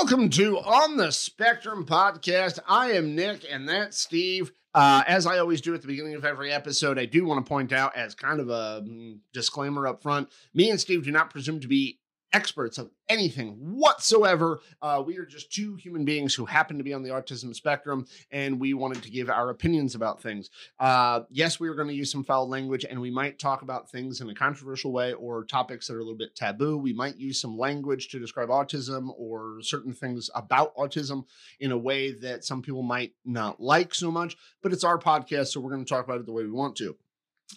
Welcome to On the Spectrum podcast. I am Nick, and that's Steve. Uh, as I always do at the beginning of every episode, I do want to point out, as kind of a mm, disclaimer up front, me and Steve do not presume to be experts of anything whatsoever. Uh, we are just two human beings who happen to be on the autism spectrum, and we wanted to give our opinions about things. Uh, yes, we are going to use some foul language, and we might talk about things in a controversial way or topics that are a little bit taboo. We might use some language to describe autism or certain things about autism in a way that some people might not like so much, but it's our podcast, so we're going to talk about it the way we want to.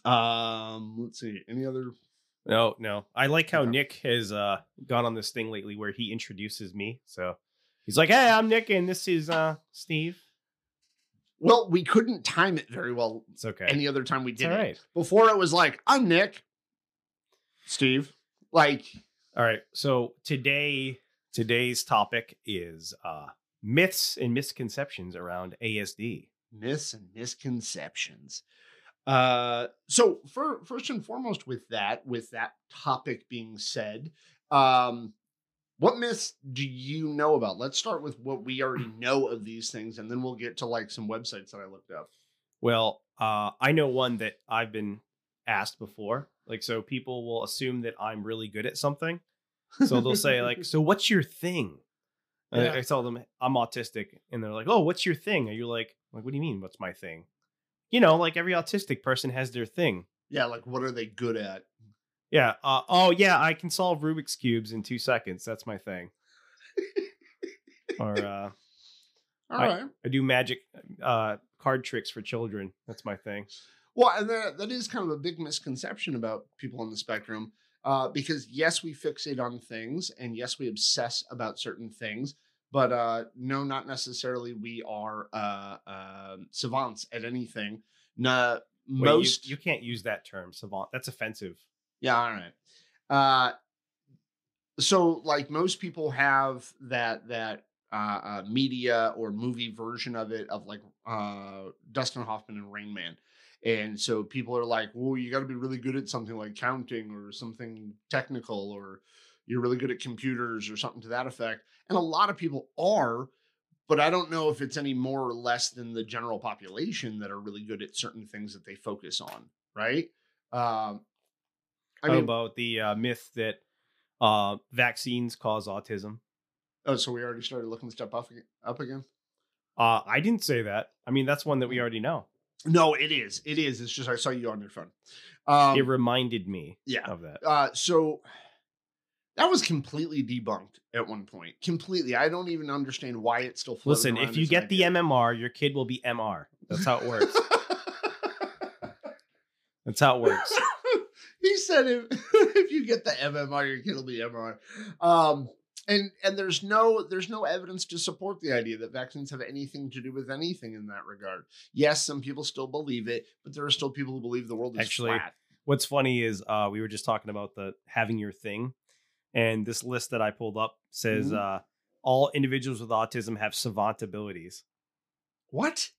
Um, let's see. Any other No, no. I like how Okay. Nick has uh gone on this thing lately where he introduces me. So he's like, "Hey, I'm Nick, and this is uh Steve." Well, we couldn't time it very well It's okay. any other time we it's did all it. right. Before it was like, I'm Nick. Steve. Like, All right. So today, today's topic is uh myths and misconceptions around ASD. myths and misconceptions. Uh so for first and foremost with that, with that topic being said, um what myths do you know about? Let's start with what we already know of these things, and then we'll get to like some websites that I looked up. Well, uh, I know one that I've been asked before. Like, so people will assume that I'm really good at something. So they'll say, like, so what's your thing? Yeah. I tell them I'm autistic, and they're like, "Oh, what's your thing?" Are you're like, "Like, what do you mean? What's my thing?" You know, like every autistic person has their thing. yeah, like what are they good at? Yeah. Uh, oh, yeah. I can solve Rubik's cubes in two seconds. That's my thing. or uh, All I- right. I do magic uh, card tricks for children. That's my thing. Well, and that, that is kind of a big misconception about people on the spectrum. Uh, because yes, we fixate on things, and yes, we obsess about certain things, but uh, no, not necessarily we are uh, uh, savants at anything. Nah, Wait, you- most, you, can't use that term, savant. That's offensive. yeah, all right. Uh, so, like most people have that that uh, uh, media or movie version of it of like uh, Dustin Hoffman and Rain Man. And so people are like, well, you got to be really good at something like counting or something technical, or you're really good at computers or something to that effect. And a lot of people are, but I don't know if it's any more or less than the general population that are really good at certain things that they focus on, right? Um, I How mean, about the uh, myth that uh, vaccines cause autism? oh, so we already started looking stuff up, ag- up again? Uh, I didn't say that. I mean, that's one that we Mm. already know. No, it is. It is. It's just I saw you on your phone. Um, it reminded me yeah. of that. Uh, so that was completely debunked at one point. Completely. I don't even understand why it's still floating Listen, if you get the. MMR, your kid will be MR. That's how it works. That's how it works. he said if, if you get the MMR, your kid will be MR. Um, and and there's no there's no evidence to support the idea that vaccines have anything to do with anything in that regard. Yes, some people still believe it, but there are still people who believe the world is Actually, flat. What's funny is uh, we were just talking about the having your thing, and this list that I pulled up says Mhm. uh, all individuals with autism have savant abilities. What?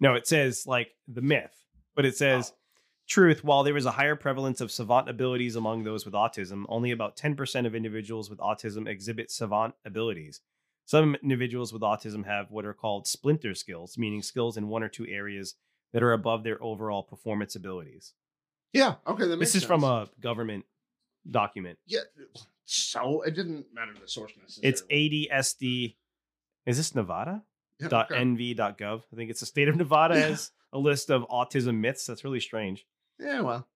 No, it says like the myth, but it says Oh. truth. While there is a higher prevalence of savant abilities among those with autism, only about 10% of individuals with autism exhibit savant abilities. Some individuals with autism have what are called splinter skills, meaning skills in one or two areas that are above their overall performance abilities. Yeah. Okay. This is from a government document. Yeah. So it didn't matter the source necessarily. It's ADSD. Is this Nevada? Yeah, dot okay. nv.gov. I think it's the state of Nevada Yeah. has a list of autism myths. That's really strange. Yeah. Well.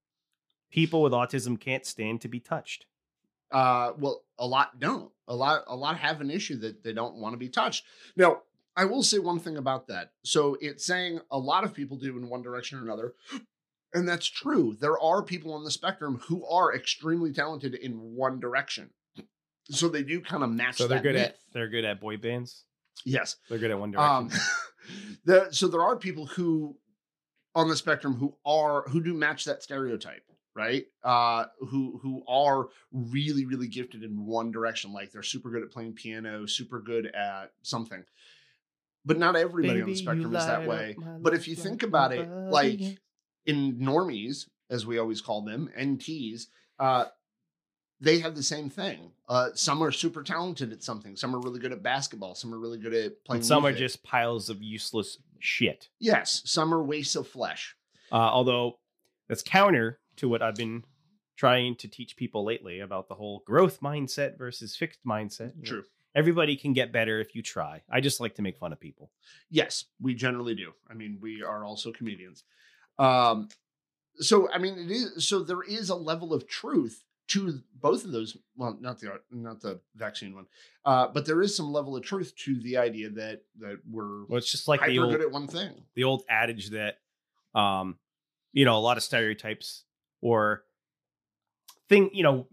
People with autism can't stand to be touched. Uh. Well, a lot don't. A lot. A lot have an issue that they don't want to be touched. Now, I will say one thing about that. So it's saying a lot of people do in one direction or another. And that's true. There are people on the spectrum who are extremely talented in one direction. So they do kind of match So they're that good myth. at they're good at boy bands. Yes. They're good at One Direction. Um, so there are people who on the spectrum who are who do match that stereotype, right? Uh, who who are really really gifted in one direction, like they're super good at playing piano, super good at something. But not everybody on the spectrum is that way. But if you think about it, like, in normies, as we always call them, NTs, uh, they have the same thing. Uh, some are super talented at something. Some are really good at basketball. Some are really good at playing. And some are just piles of useless shit. Yes, some are wastes of flesh. Uh, although that's counter to what I've been trying to teach people lately about the whole growth mindset versus fixed mindset. True. Everybody can get better if you try. I just like to make fun of people. Yes, we generally do. I mean, we are also comedians. Um, so I mean, it is so there is a level of truth to both of those. Well, not the not the vaccine one, uh, but there is some level of truth to the idea that that we're Well, it's just like hyper the old good at one thing. the old adage that um you know a lot of stereotypes or thing you know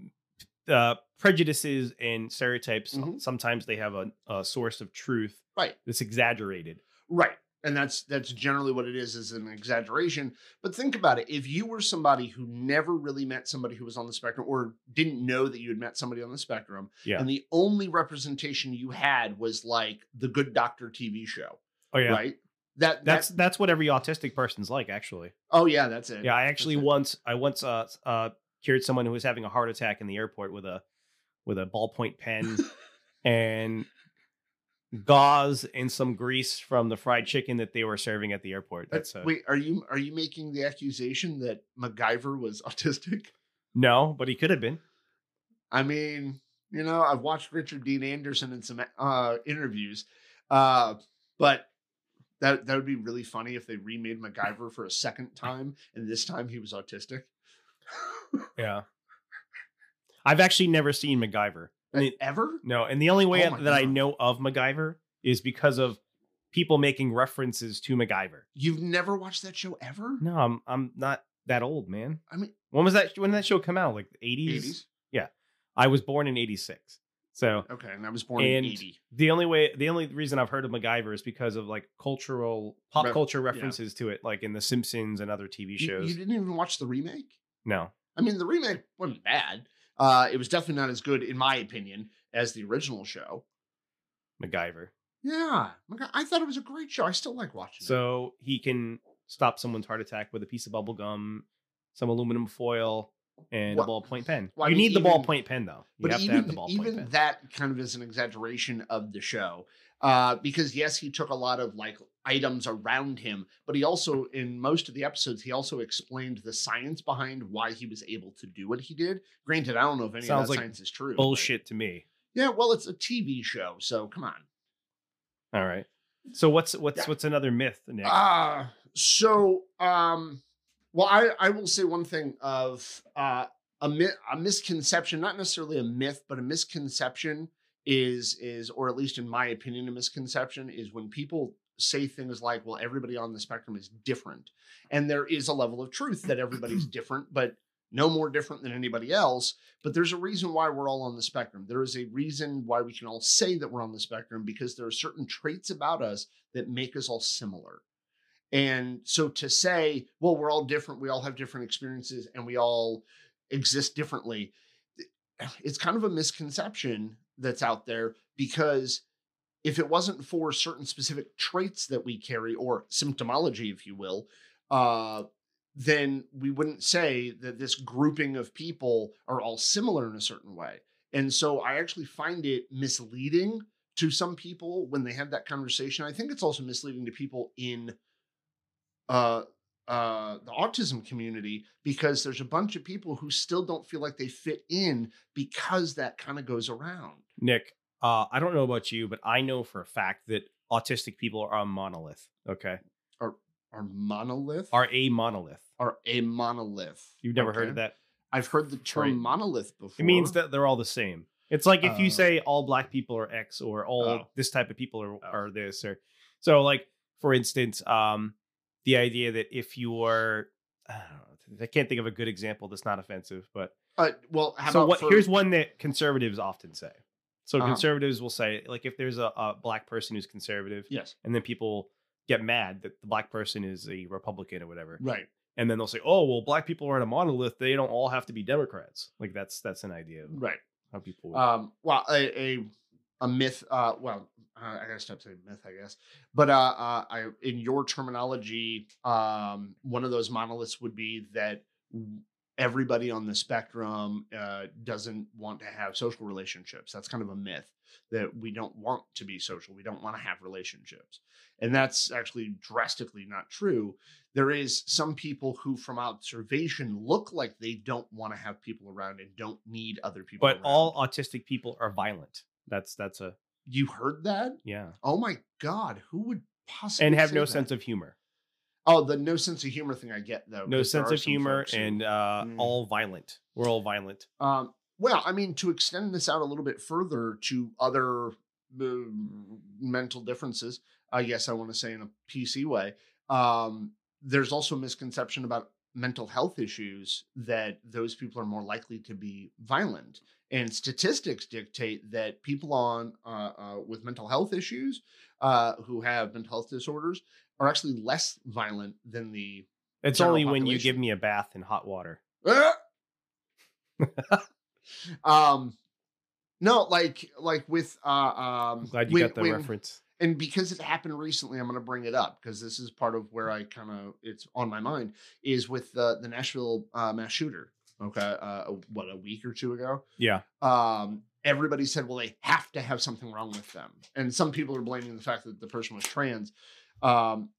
uh prejudices and stereotypes Mhm. sometimes they have a, a source of truth Right. that's exaggerated Right. And that's that's generally what it is, is an exaggeration. But think about it. If you were somebody who never really met somebody who was on the spectrum or didn't know that you had met somebody on the spectrum, Yeah. and the only representation you had was like the good doctor TV show. oh yeah Right. That that's that's that's what every autistic person's like actually oh yeah, that's it. yeah i actually That's it. once i once uh uh cured someone who was having a heart attack in the airport with a with a ballpoint pen and gauze and some grease from the fried chicken that they were serving at the airport that's uh, Wait, are you are you making the accusation that MacGyver was autistic? no but he could have been I mean, you know, I've watched Richard Dean Anderson in some uh, interviews, uh, but that that would be really funny if they remade MacGyver for a second time, and this time he was autistic. Yeah. I've actually never seen MacGyver. Ever? no, and the only way Oh that I know of MacGyver is because of people making references to MacGyver. You've never watched that show ever? No, I'm I'm not that old, man. I mean, When was that when did that show come out? Like the 80s? eighties. I was born in 86. So, Okay, and I was born in eighty. the only way the only reason I've heard of MacGyver is because of like cultural pop Ref- culture references to it like in The Simpsons and other TV You, shows. you didn't even watch the remake. no. I mean, the remake wasn't bad. Uh, it was definitely not as good, in my opinion, as the original show. MacGyver. Yeah, I thought it was a great show. I still like watching it. So he can stop someone's heart attack with a piece of bubble gum, some aluminum foil, and Well- a ballpoint pen. well, I you mean, need the even- ballpoint pen though. You but have even to have the ballpoint even pen. that kind of is an exaggeration of the show uh, because yes he took a lot of like items around him but he also in most of the episodes he also explained the science behind why he was able to do what he did granted i don't know if any Sounds of that like science is true but- Bullshit to me. yeah well it's a tv show so come on All right. So what's what's Yeah. what's another myth, Nick? uh so um well i i will say one thing of uh a, mi- a misconception not necessarily a myth but a misconception is is or at least in my opinion a misconception is when people say things like well everybody on the spectrum is different. And there is a level of truth that everybody's different but no more different than anybody else. But there's a reason why we're all on the spectrum. There is a reason why we can all say that we're on the spectrum because there are certain traits about us that make us all similar. And so to say well we're all different we all have different experiences and we all exist differently it's kind of a misconception that's out there because if it wasn't for certain specific traits that we carry or symptomology if you will uh then we wouldn't say that this grouping of people are all similar in a certain way. And so i actually find it misleading to some people when they have that conversation. I think it's also misleading to people in uh uh the autism community because there's a bunch of people who still don't feel like they fit in because that kind of goes around. Nick, uh, I don't know about you, but I know for a fact that autistic people are a monolith. Okay, are are monolith are a monolith. are a monolith You've never heard of that? i've heard the term Right. monolith before It means that they're all the same. It's like if you Oh. say all black people are X or all Oh. this type of people are, Oh. are this or so like for instance, um the idea that if you are I know, I can't think of a good example that's not offensive, but uh, well how so about what for- here's one that conservatives often say. So Uh-huh. conservatives will say like if there's a, a black person who's conservative yes and then people get mad that the black person is a Republican or whatever. right And then they'll say, "Oh, well, black people are in a monolith. They don't all have to be Democrats." Like that's that's an idea of right how people. Would, um well a a, a myth uh well uh, i gotta stop saying myth i guess but uh, uh i in your terminology um one of those monoliths would be that everybody on the spectrum uh, doesn't want to have social relationships. That's kind of a myth that we don't want to be social. We don't want to have relationships. And that's actually drastically not true. There is some people who, from observation, look like they don't want to have people around and don't need other people. But around. all autistic people are violent. That's that's a you heard that? yeah, Oh my god, who would possibly and have no that? sense of humor. Oh, the no sense of humor thing I get though. No sense of humor who- and uh, Mm. all violent. We're all violent. Um, well, I mean, to extend this out a little bit further to other uh, mental differences, I guess I want to say in a PC way, um, there's also a misconception about mental health issues that those people are more likely to be violent. And statistics dictate that people on uh, uh, with mental health issues uh, who have mental health disorders are actually less violent than the It's only when you give me a bath in hot water. um no like like with uh um I'm glad you when- got the when- reference. and because it happened recently i'm going to bring it up because this is part of where i kind of it's on my mind is with the the nashville uh mass shooter okay uh what a week or two ago Yeah. um everybody said well they have to have something wrong with them and some people are blaming the fact that the person was trans um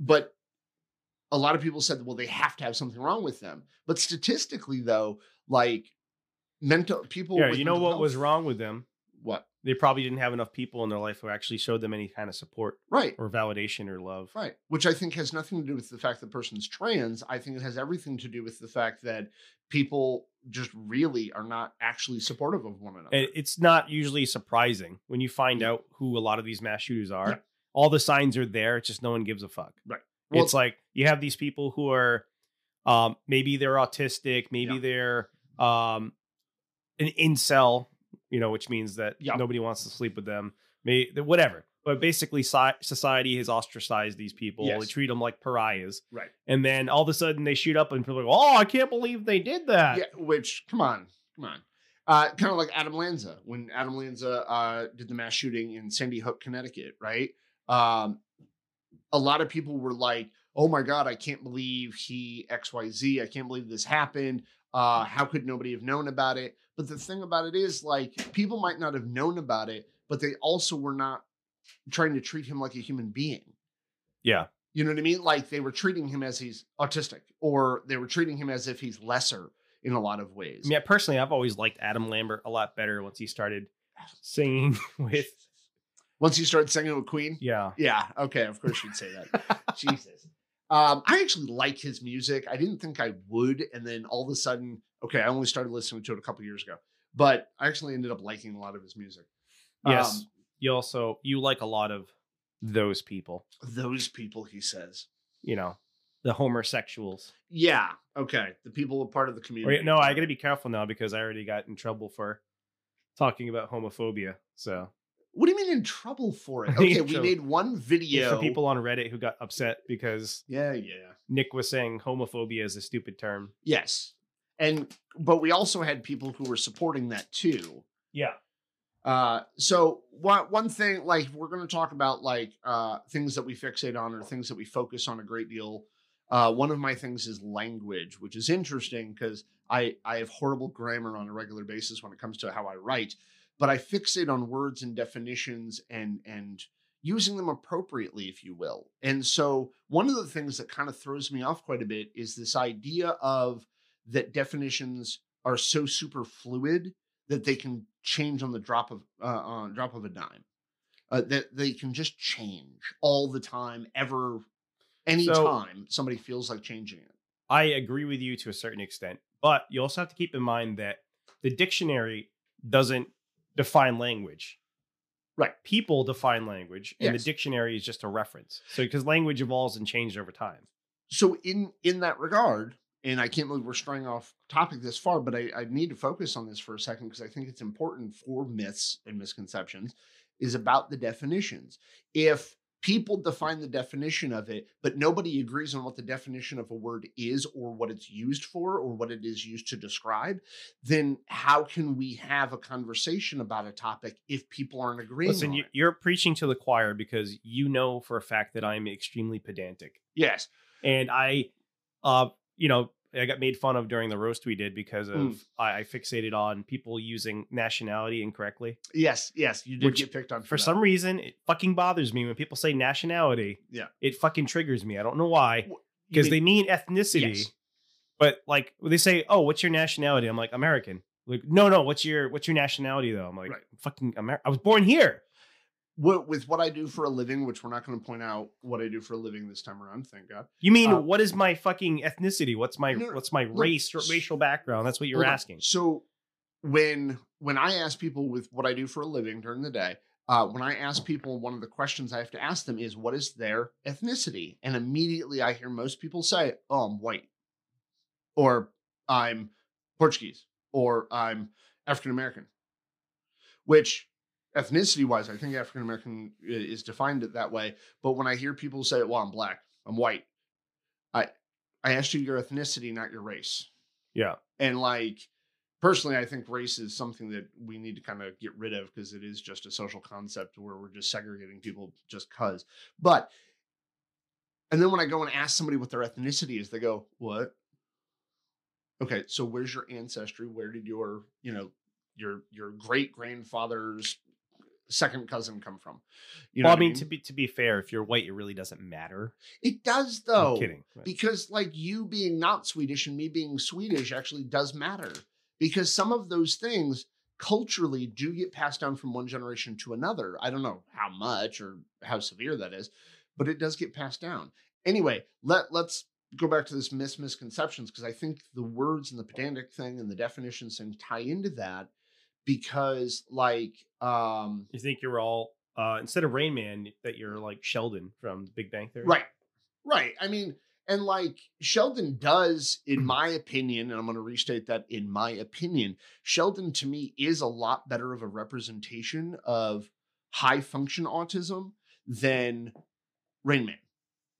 but a lot of people said well they have to have something wrong with them but statistically though like mental people Yeah, you know what health- was wrong with them? what They probably didn't have enough people in their life who actually showed them any kind of support right or validation or love. Right. Which I think has nothing to do with the fact the person's trans. I think it has everything to do with the fact that people just really are not actually supportive of one another. It's not usually surprising when you find out who a lot of these mass shooters are. Yeah. All the signs are there. It's just no one gives a fuck. Well, it's like you have these people who are um maybe they're autistic, maybe Yeah. they're um an incel, you know, which means that Yeah. nobody wants to sleep with them. May whatever. But basically society has ostracized these people. They treat them like pariahs. right. And then all of a sudden they shoot up and people are like, "Oh, I can't believe they did that." Yeah. Which, come on, come on. Uh, kind of like Adam Lanza when Adam Lanza uh, did the mass shooting in Sandy Hook, Connecticut, right? Um, a lot of people were like, "Oh my god, I can't believe he X Y Z. I can't believe this happened. Uh, how could nobody have known about it?" But the thing about it is, like, people might not have known about it, but they also were not trying to treat him like a human being. Yeah. You know what I mean? Like they were treating him as he's autistic, or they were treating him as if he's lesser in a lot of ways. Yeah, personally, I've always liked Adam Lambert a lot better once he started singing with Once you started singing with Queen, yeah. yeah, okay, of course you'd say that. Jesus. Um, I actually like his music. I didn't think I would, and then all of a sudden, okay, I only started listening to it a couple years ago, but I actually ended up liking a lot of his music. Yes. Um, you also you like a lot of those people, those people, he says. you know, the homosexuals. Yeah, okay, the people are part of the community. Wait, no, I got to be careful now because I already got in trouble for talking about homophobia. So What do you mean in trouble for it? Okay, we made one video. for people on Reddit who got upset because Yeah, yeah. Nick was saying homophobia is a stupid term. Yes. And but we also had people who were supporting that too. Yeah. Uh so one one thing like we're going to talk about like uh things that we fixate on or things that we focus on a great deal. Uh one of my things is language, which is interesting cuz I I have horrible grammar on a regular basis when it comes to how I write, but I fixate on words and definitions and and using them appropriately if you will. And so one of the things that kind of throws me off quite a bit is this idea of that definitions are so super fluid that they can change on the drop of uh, on drop of a dime. Uh, that they can just change all the time, ever, anytime somebody feels like changing it. I agree with you to a certain extent, but you also have to keep in mind that the dictionary doesn't define language. Right. People define language, and Yes. the dictionary is just a reference. So, because language evolves and changes over time. So in in that regard, and I can't believe we're straying off topic this far, but I, I need to focus on this for a second because I think it's important for myths and misconceptions is about the definitions. If people define the definition of it, but nobody agrees on what the definition of a word is or what it's used for or what it is used to describe, then how can we have a conversation about a topic if people aren't agreeing? Listen, you, you're preaching to the choir because you know for a fact that I'm extremely pedantic. Yes. and I, uh, you know, I got made fun of during the roast we did because of Mm. I, I fixated on people using nationality incorrectly. Yes, yes, you did Which, get picked on For that. some reason, it fucking bothers me when people say nationality. Yeah. It fucking triggers me. I don't know why. Because mean- they mean ethnicity. Yes. But like when they say, "Oh, what's your nationality?" I'm like American. Like, no, no. What's your what's your nationality though? I'm like, Right. fucking America. I was born here. What, with what I do for a living, which we're not going to point out what I do for a living this time around, thank God. You mean Uh, what is my fucking ethnicity? What's my No, what's my look, race or racial background? That's what you're on. asking. So when when I ask people with what I do for a living during the day, uh, when I ask people, one of the questions I have to ask them is, "What is their ethnicity?" And immediately I hear most people say, "Oh, I'm white," or "I'm Portuguese," or "I'm African American." Which ethnicity wise, I think African American uh, is defined it that way. But when I hear people say, "Well, I'm black," "I'm white," I I asked you your ethnicity, not your race. Yeah. And like personally, I think race is something that we need to kind of get rid of because it is just a social concept where we're just segregating people just cuz. But and then when I go and ask somebody what their ethnicity is, they go, "What?" Okay, so where's your ancestry? Where did your, you know, your your great grandfather's second cousin come from? You know well, I what mean, to be to be fair, if you're white, it really doesn't matter. it does I'm though kidding. but- because like you being not Swedish and me being Swedish actually does matter because some of those things culturally do get passed down from one generation to another. I don't know how much or how severe that is, but it does get passed down. Anyway, let let's go back to this mis misconceptions because I think the words and the pedantic thing and the definitions thing tie into that because like um You think you're all uh, instead of Rain Man that you're like Sheldon from The Big Bang Theory? Right. Right. I mean, and like Sheldon does, in my opinion, and I'm going to restate that in my opinion, Sheldon to me is a lot better of a representation of high function autism than Rain Man.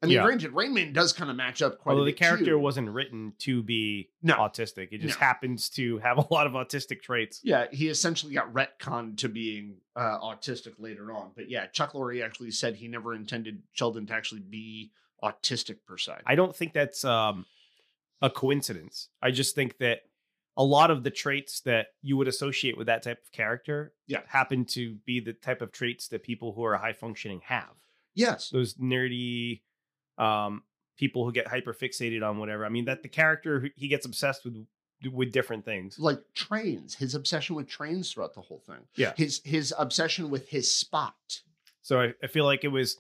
I mean, Yeah. granted, does kind of match up quite Although a the character too. wasn't written to be No. autistic, it just No. happens to have a lot of autistic traits. Yeah, he essentially got retconned to being uh, autistic later on. But yeah, Chuck Lorre actually said he never intended Sheldon to actually be autistic per se. I don't think that's um, a coincidence. I just think that a lot of the traits that you would associate with that type of character Yeah. happen to be the type of traits that people who are high functioning have. yes. Those nerdy um, people who get hyper fixated on whatever. I mean, that the character he gets obsessed with with different things. like trains his obsession with trains throughout the whole thing Yeah. his his obsession with his spot So I, I feel like it was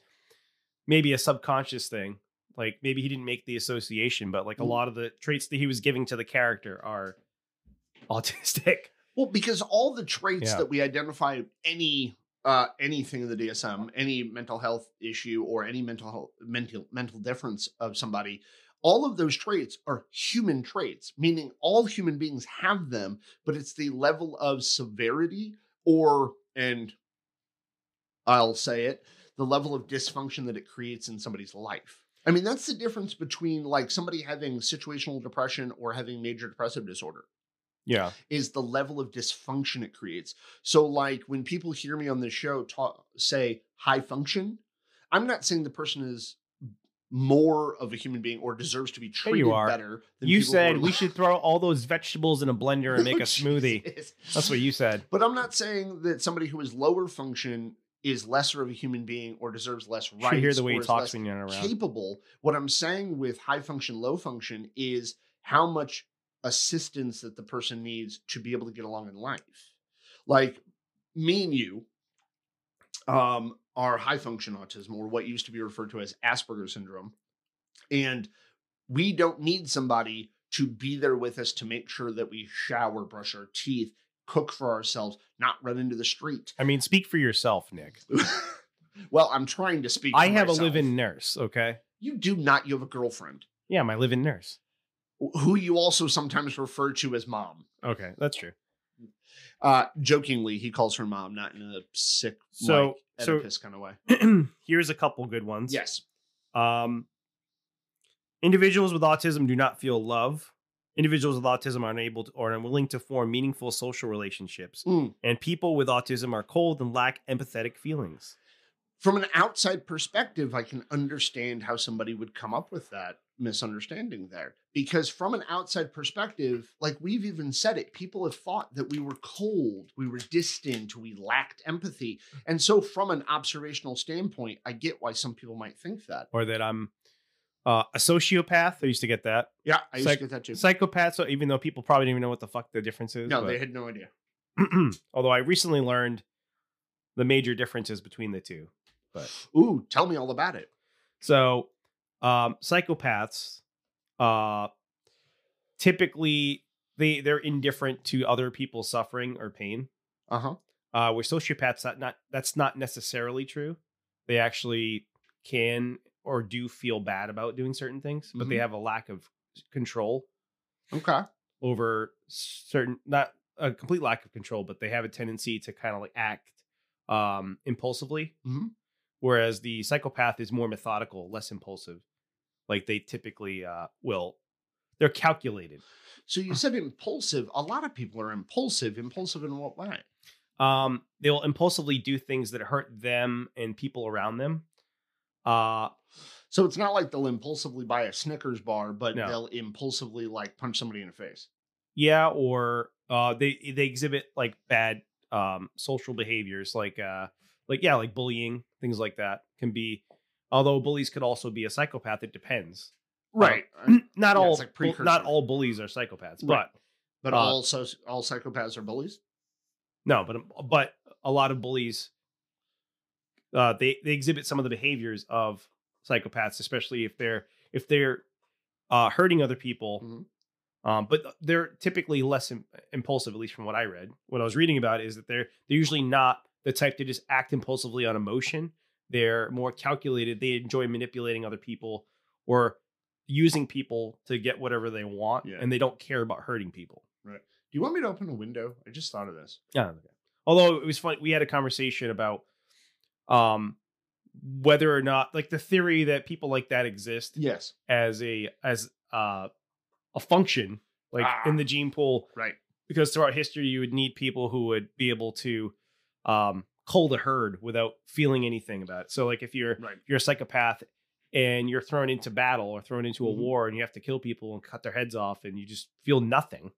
maybe a subconscious thing. Like maybe he didn't make the association, but like a Mm. lot of the traits that he was giving to the character are autistic. well because all the traits Yeah. that we identify any uh anything in the dsm any mental health issue or any mental health mental mental difference of somebody all of those traits are human traits meaning all human beings have them but it's the level of severity or and i'll say it the level of dysfunction that it creates in somebody's life. I mean that's the difference between like somebody having situational depression or having major depressive disorder Yeah. is the level of dysfunction it creates. So, like when people hear me on this show talk, say high function, I'm not saying the person is more of a human being or deserves to be There treated you are. better. Than You said we should throw all those vegetables in a blender and make a smoothie. Jesus. That's what you said. But I'm not saying that somebody who is lower function is lesser of a human being or deserves less rights. should hear the way he talks when you're around. capable. What I'm saying with high function, low function is how much assistance that the person needs to be able to get along in life. Like me and you um, are high function autism or what used to be referred to as Asperger's syndrome. And we don't need somebody to be there with us to make sure that we shower, brush our teeth, cook for ourselves, not run into the street. I mean, speak for yourself, Nick. well, I'm trying to speak. I have myself. a live-in nurse. Okay. You do not. You have a girlfriend Yeah, my live-in nurse. Who you also sometimes refer to as mom. Okay, that's true. Uh, jokingly, he calls her mom, not in a sick, So- like, so- kind of way. Here's a couple good ones. Yes. Um, individuals with autism do not feel love. Individuals with autism are unable to, or unwilling to form meaningful social relationships. Mm. And people with autism are cold and lack empathetic feelings. From an outside perspective, I can understand how somebody would come up with that. Misunderstanding there because from an outside perspective like we've even said it people have thought that we were cold we were distant we lacked empathy and so from an observational standpoint i get why some people might think that or that I'm uh, a sociopath. I used to get that. yeah i used Psych- to get that too Psychopath. So even though people probably didn't even know what the fuck the difference is. no but- they had no idea although I recently learned the major differences between the two. but ooh tell me all about it So, um, psychopaths, uh, typically they they're indifferent to other people's suffering or pain. uh-huh Uh, where sociopaths that not that's not necessarily true. They actually can or do feel bad about doing certain things, but they Mhm. have a lack of control okay over certain not a complete lack of control, but they have a tendency to kind of like act um impulsively. Mhm. Whereas the psychopath is more methodical, less impulsive. Like they typically uh will they're calculated. so you said impulsive a lot of people are impulsive impulsive in what way Um they'll impulsively do things that hurt them and people around them. Uh so it's not like they'll impulsively buy a snickers bar but No. they'll impulsively like punch somebody in the face yeah, or uh they they exhibit like bad um social behaviors like uh like yeah, like bullying, things like that can be although bullies could also be a psychopath, it depends. right not Yeah, all like precursor. not all bullies are psychopaths, Right. but but Uh, all so all psychopaths are bullies no, but but a lot of bullies uh they they exhibit some of the behaviors of psychopaths, especially if they're if they're uh hurting other people. Mhm. Um, but they're typically less im- impulsive, at least from what I read. What I was reading about is that they're they're usually not the type to just act impulsively on emotion. They're more calculated. They enjoy manipulating other people or using people to get whatever they want, Yeah. and they don't care about hurting people. Right. Do you want me to open a window? I just thought of this. Yeah. okay. Although it was funny, we had a conversation about um whether or not like the theory that people like that exist Yes. as a as uh a function like in Ah. the gene pool Right. because throughout history you would need people who would be able to um cull the herd without feeling anything about it. So like if you're Right. if you're a psychopath and you're thrown into battle or thrown into a Mhm. war and you have to kill people and cut their heads off and you just feel nothing.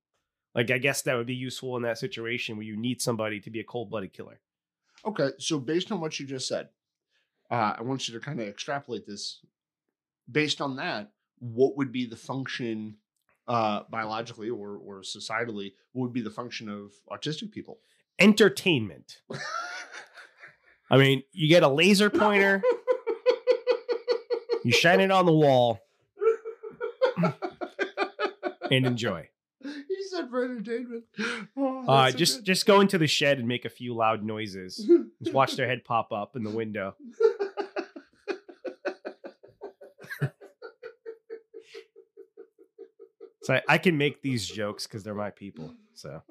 Like I guess that would be useful in that situation where you need somebody to be a cold-blooded killer. Okay. So based on what you just said, uh, I want you to kind of extrapolate this. Based on that, what would be the function uh, biologically or or societally? What would be the function of autistic people? Entertainment. I mean, you get a laser pointer, you shine it on the wall and enjoy. He said for entertainment. Oh, Uh, so just good. just go into the shed and make a few loud noises. Just watch their head pop up in the window. So I, I can make these jokes because they're my people. So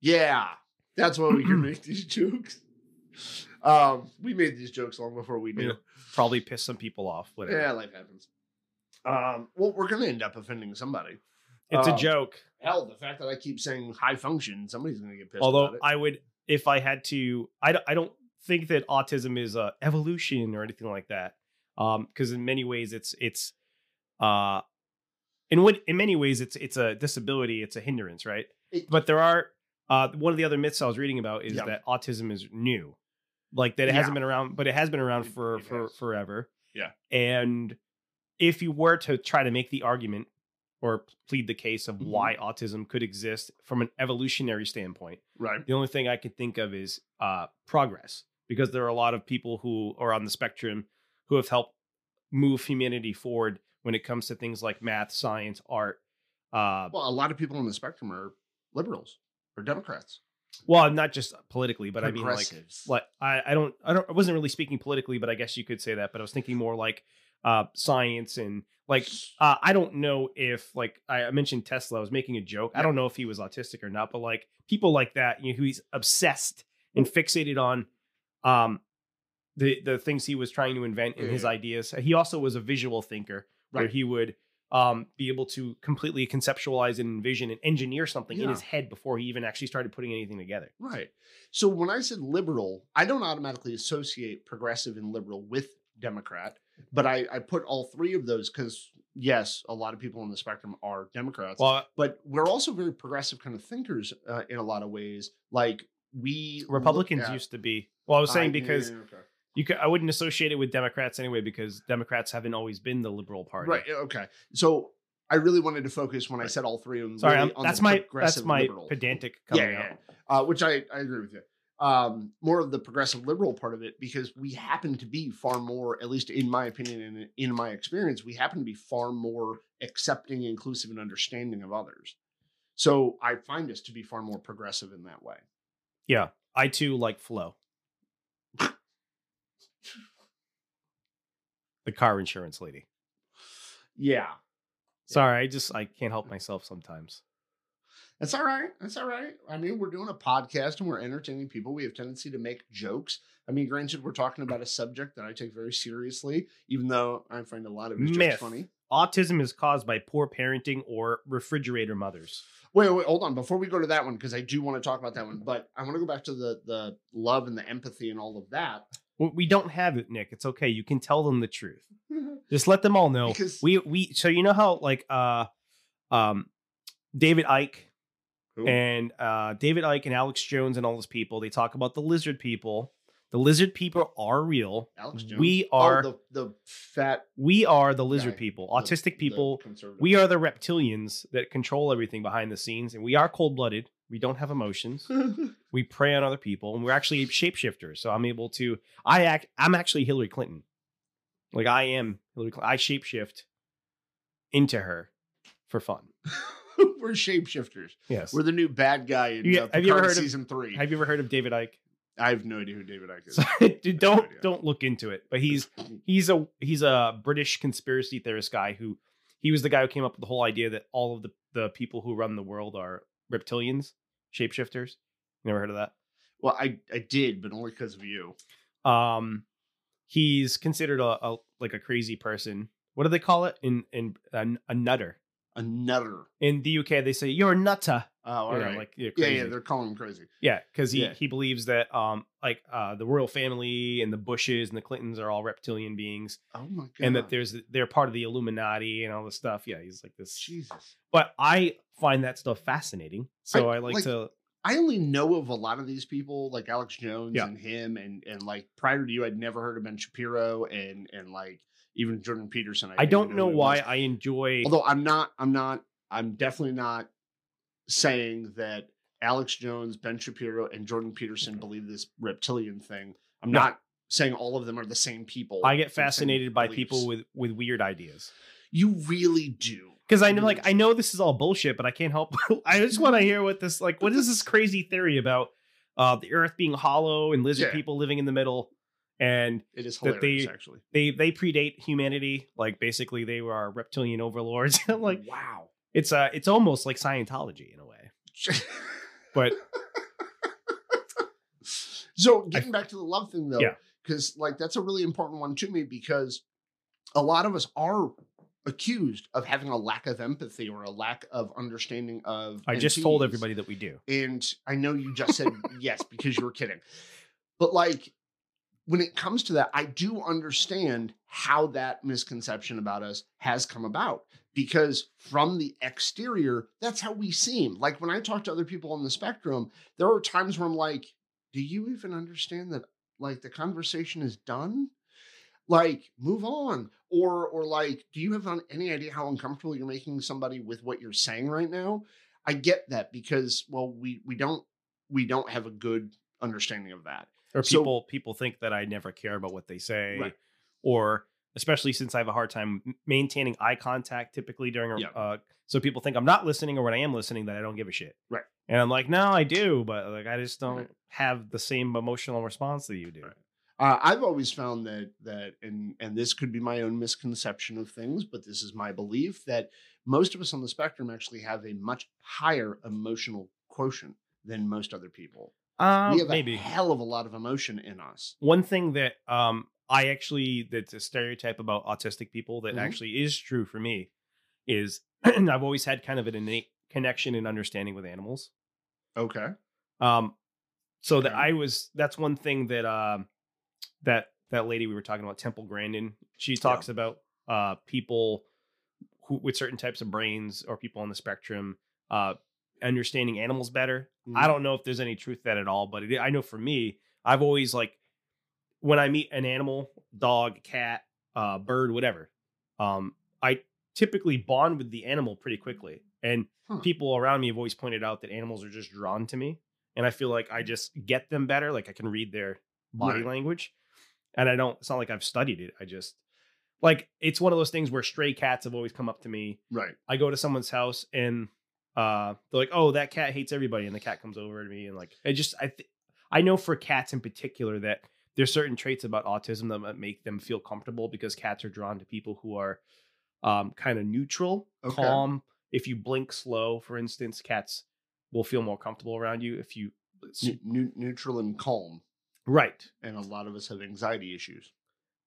yeah, that's why we can make these jokes. Um, we made these jokes long before we knew. Yeah. probably piss some people off. Whatever. Yeah, life happens. Um, well, we're gonna end up offending somebody. It's a Um, joke. Hell, the fact that I keep saying high function, somebody's gonna get pissed. Although about it. I would, if I had to, I don't, think that autism is a evolution or anything like that. Um, because in many ways it's it's, uh, in what in many ways it's it's a disability, it's a hindrance, right? It- but there are uh one of the other myths I was reading about is Yeah. that autism is new, like that it Yeah. hasn't been around, but it has been around for it for has. forever. Yeah. and if you were to try to make the argument or plead the case of Mhm. why autism could exist from an evolutionary standpoint right, the only thing I can think of is uh, progress, because there are a lot of people who are on the spectrum who have helped move humanity forward when it comes to things like math, science, art. Uh, well, a lot of people on the spectrum are liberals or Democrats, well, not just politically, but I mean like like I, I don't I don't I wasn't really speaking politically, but I guess you could say that. But I was thinking more like uh, science and like uh, I don't know if like I mentioned Tesla. I was making a joke. I don't know if he was autistic or not, but like people like that, you know, who's obsessed and fixated on um the the things he was trying to invent and his ideas. He also was a visual thinker, where Right. he would um be able to completely conceptualize and envision and engineer something in his head before he even actually started putting anything together. Right. So when I said liberal, I don't automatically associate progressive and liberal with Democrat. but I, I put all three of those because yes, a lot of people on the spectrum are Democrats, Well, but we're also very progressive kind of thinkers uh, in a lot of ways. Like we Republicans at- used to be. Well, I was saying I- because yeah, okay. You could, I wouldn't associate it with Democrats anyway because Democrats haven't always been the liberal party. right, okay. So I really wanted to focus when I said all three of them. Sorry, really on that's the my that's my liberal. pedantic coming yeah, out. uh, which I, I agree with you. Um, more of the progressive liberal part of it because we happen to be far more, at least in my opinion and in my experience, we happen to be far more accepting, inclusive, and understanding of others. So I find us to be far more progressive in that way. Yeah, I too like flow. The car insurance lady. Yeah, Sorry, I just I can't help myself sometimes. that's all right. That's all right. I mean, we're doing a podcast and we're entertaining people. We have tendency to make jokes. I mean, granted, we're talking about a subject that I take very seriously, even though I find a lot of his Myth. funny. Autism is caused by poor parenting or refrigerator mothers. Wait, wait, hold on. Before we go to that one, because I do want to talk about that one, but I want to go back to the the love and the empathy and all of that. We- We don't have it, Nick. It's okay. You can tell them the truth. Just let them all know. Because- we we so you know how like uh um David Icke Who? and uh David Icke and Alex Jones and all those people, they talk about the lizard people. The lizard people are real. Alex Jones. We Oh, are the the fat we are the lizard guy, people, autistic the people. conservative. We are the reptilians that control everything behind the scenes, and we are cold blooded. We don't have emotions. we prey on other people, and we're actually shapeshifters. So I'm able to. I act. I'm actually Hillary Clinton. Like I am Hillary. Clinton. I shapeshift into her for fun. we're shapeshifters. Yes. We're the new bad guy in uh, have you ever heard of- season three. Have you ever heard of David Icke? I have no idea who David Icke is. Dude, don't idea. don't look into it. But he's he's a he's a British conspiracy theorist guy who he was the guy who came up with the whole idea that all of the the people who run the world are reptilians, shapeshifters. Never heard of that? well, I I did, but only because of you. Um, he's considered a, a like a crazy person. What do they call it in in a, a nutter? A nutter. In the UK, they say you're a nutter. Oh, all You right. like you're yeah, yeah, they're calling him crazy. Yeah, because he Yeah. he believes that um like uh the royal family and the Bushes and the Clintons are all reptilian beings, Oh my god. and that there's they're part of the Illuminati and all this stuff. Yeah, he's like this. Jesus. But I find that stuff fascinating, so I, I- like, like- to. I only know of a lot of these people, like Alex Jones Yeah. and him, and and like prior to you, I'd never heard of Ben Shapiro and and like even Jordan Peterson. I didn't don't know why. I enjoy. Although I'm not, I'm not, I'm definitely not saying that Alex Jones, Ben Shapiro, and Jordan Peterson believe this reptilian thing. I'm No. not saying all of them are the same people. I get fascinated by beliefs. people with with weird ideas. You really do. because I know, really like, I know this is all bullshit, but I can't help. I just want to hear what this, like, what is this crazy theory about uh, the Earth being hollow and lizard Yeah. people living in the middle, and It is that they- actually. they they predate humanity. Like, basically, they were our reptilian overlords. Like, wow. it's uh, it's almost like Scientology in a way. But so getting back to the love thing though, Yeah. because like that's a really important one to me because a lot of us are accused of having a lack of empathy or a lack of understanding of. I just told everybody that we do. and I know you just said yes because you were kidding, but like when it comes to that, I do understand how that misconception about us has come about because from the exterior, that's how we seem. Like when I talk to other people on the spectrum, there are times where I'm like, do you even understand that like the conversation is done? Like move on or or like do you have any idea how uncomfortable you're making somebody with what you're saying right now? I get that because well we we don't we don't have a good understanding of that. Or So- people people think that I never care about what they say, Right. or especially since I have a hard time maintaining eye contact typically during a Yeah. uh, so people think I'm not listening or when I am listening that I don't give a shit. Right. And I'm like, no, I do, but like I just don't Right. have the same emotional response that you do. Right. Uh, I've always found that that and and this could be my own misconception of things, but this is my belief that most of us on the spectrum actually have a much higher emotional quotient than most other people. Um, we have maybe a hell of a lot of emotion in us. one thing that um I actually that's a stereotype about autistic people that Mhm. actually is true for me is I've always had kind of an innate connection and understanding with animals. Okay. Um, so that I was that's one thing that um that that lady we were talking about, Temple Grandin. She talks about uh, people who with certain types of brains or people on the spectrum uh, understanding animals better. Mm. I don't know if there's any truth to that at all, but it, I know for me, I've always like when I meet an animal, dog, cat, uh, bird, whatever, um, I typically bond with the animal pretty quickly. And Huh. people around me have always pointed out that animals are just drawn to me, and I feel like I just get them better. Like I can read their body Right. language, and I don't. It's not like I've studied it. I just like it's one of those things where stray cats have always come up to me Right. I go to someone's house and uh they're like, "Oh, that cat hates everybody," and the cat comes over to me and like I just I th- I know for cats in particular that there's certain traits about autism that make them feel comfortable because cats are drawn to people who are um kind of neutral, Okay. calm. If you blink slow, for instance, cats will feel more comfortable around you. If you Nu- nu- neutral and calm. right, And a lot of us have anxiety issues.